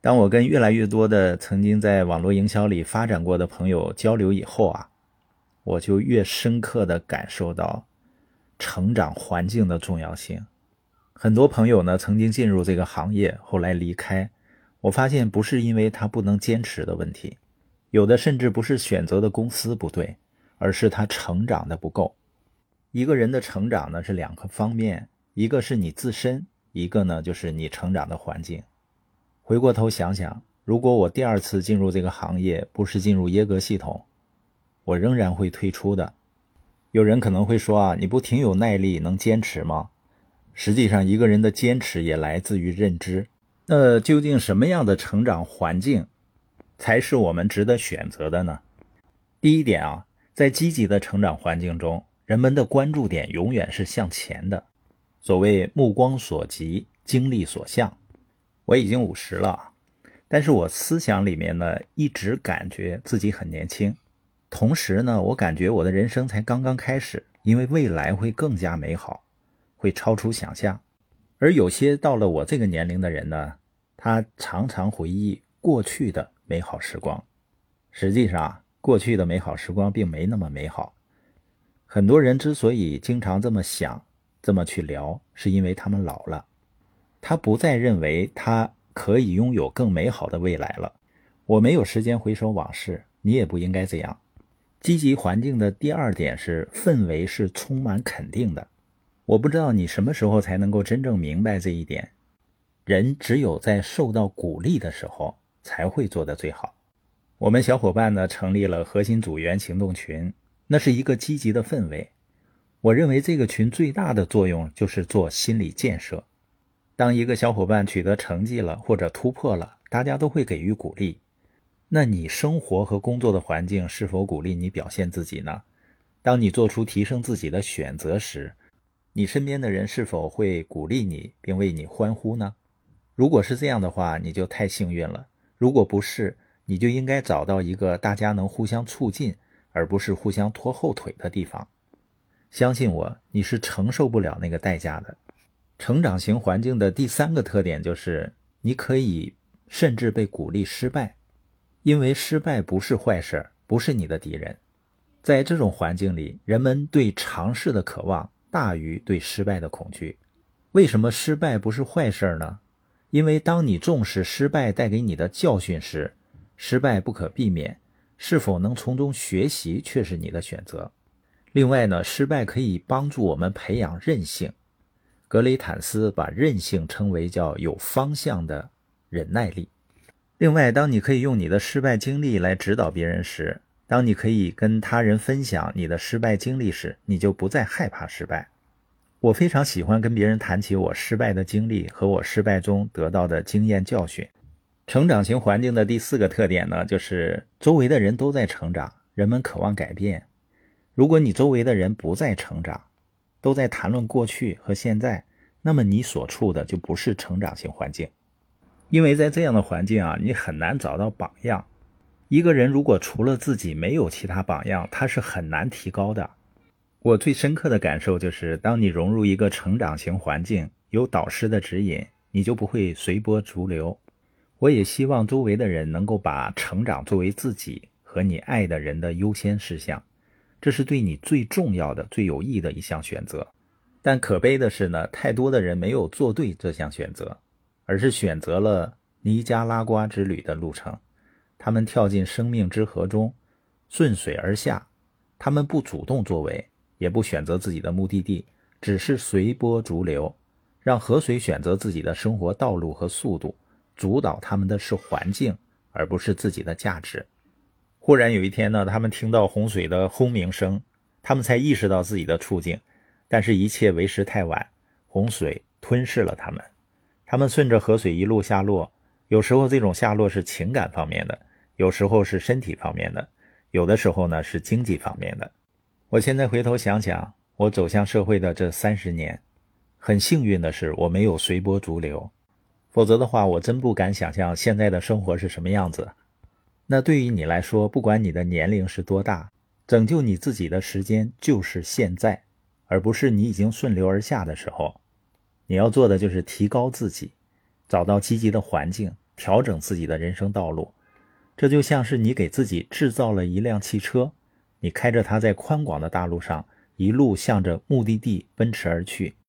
当我跟越来越多的曾经在网络营销里发展过的朋友交流以后啊，我就越深刻地感受到成长环境的重要性。很多朋友呢曾经进入这个行业，后来离开，我发现不是因为他不能坚持的问题，有的甚至不是选择的公司不对，而是他成长的不够。一个人的成长呢是两个方面，一个是你自身，一个呢就是你成长的环境。回过头想想，如果我第二次进入这个行业不是进入耶格系统，我仍然会退出的。有人可能会说啊，你不挺有耐力，能坚持吗？实际上，一个人的坚持也来自于认知。那究竟什么样的成长环境才是我们值得选择的呢？第一点啊，在积极的成长环境中，人们的关注点永远是向前的。所谓目光所及，精力所向。我已经五十了，但是我思想里面呢，一直感觉自己很年轻。同时呢，我感觉我的人生才刚刚开始，因为未来会更加美好，会超出想象。而有些到了我这个年龄的人呢，他常常回忆过去的美好时光。实际上，过去的美好时光并没那么美好。很多人之所以经常这么想、这么去聊，是因为他们老了。他不再认为他可以拥有更美好的未来了。我没有时间回首往事，你也不应该这样。积极环境的第二点是氛围是充满肯定的。我不知道你什么时候才能够真正明白这一点。人只有在受到鼓励的时候才会做得最好。我们小伙伴呢成立了核心组员行动群，那是一个积极的氛围。我认为这个群最大的作用就是做心理建设。当一个小伙伴取得成绩了或者突破了，大家都会给予鼓励。那你生活和工作的环境是否鼓励你表现自己呢？当你做出提升自己的选择时，你身边的人是否会鼓励你并为你欢呼呢？如果是这样的话，你就太幸运了；如果不是，你就应该找到一个大家能互相促进，而不是互相拖后腿的地方。相信我，你是承受不了那个代价的。成长型环境的第三个特点就是，你可以甚至被鼓励失败，因为失败不是坏事，不是你的敌人。在这种环境里，人们对尝试的渴望大于对失败的恐惧。为什么失败不是坏事呢？因为当你重视失败带给你的教训时，失败不可避免，是否能从中学习却是你的选择。另外呢，失败可以帮助我们培养韧性。格雷坦斯把韧性称为叫有方向的忍耐力。另外，当你可以用你的失败经历来指导别人时，当你可以跟他人分享你的失败经历时，你就不再害怕失败。我非常喜欢跟别人谈起我失败的经历和我失败中得到的经验教训。成长型环境的第四个特点呢，就是周围的人都在成长，人们渴望改变。如果你周围的人不再成长，都在谈论过去和现在，那么你所处的就不是成长型环境，因为在这样的环境啊，你很难找到榜样。一个人如果除了自己没有其他榜样，他是很难提高的。我最深刻的感受就是，当你融入一个成长型环境，有导师的指引，你就不会随波逐流。我也希望周围的人能够把成长作为自己和你爱的人的优先事项。这是对你最重要的、最有益的一项选择，但可悲的是呢，太多的人没有做对这项选择，而是选择了尼加拉瓜之旅的路程。他们跳进生命之河中，顺水而下。他们不主动作为，也不选择自己的目的地，只是随波逐流，让河水选择自己的生活道路和速度。主导他们的是环境，而不是自己的价值。忽然有一天呢，他们听到洪水的轰鸣声，他们才意识到自己的处境，但是，一切为时太晚，洪水吞噬了他们。他们顺着河水一路下落，有时候这种下落是情感方面的，有时候是身体方面的，有的时候呢是经济方面的。我现在回头想想，我走向社会的这三十年，很幸运的是我没有随波逐流，否则的话，我真不敢想象现在的生活是什么样子。那对于你来说，不管你的年龄是多大，拯救你自己的时间就是现在，而不是你已经顺流而下的时候。你要做的就是提高自己，找到积极的环境，调整自己的人生道路。这就像是你给自己制造了一辆汽车，你开着它在宽广的大路上一路向着目的地奔驰而去。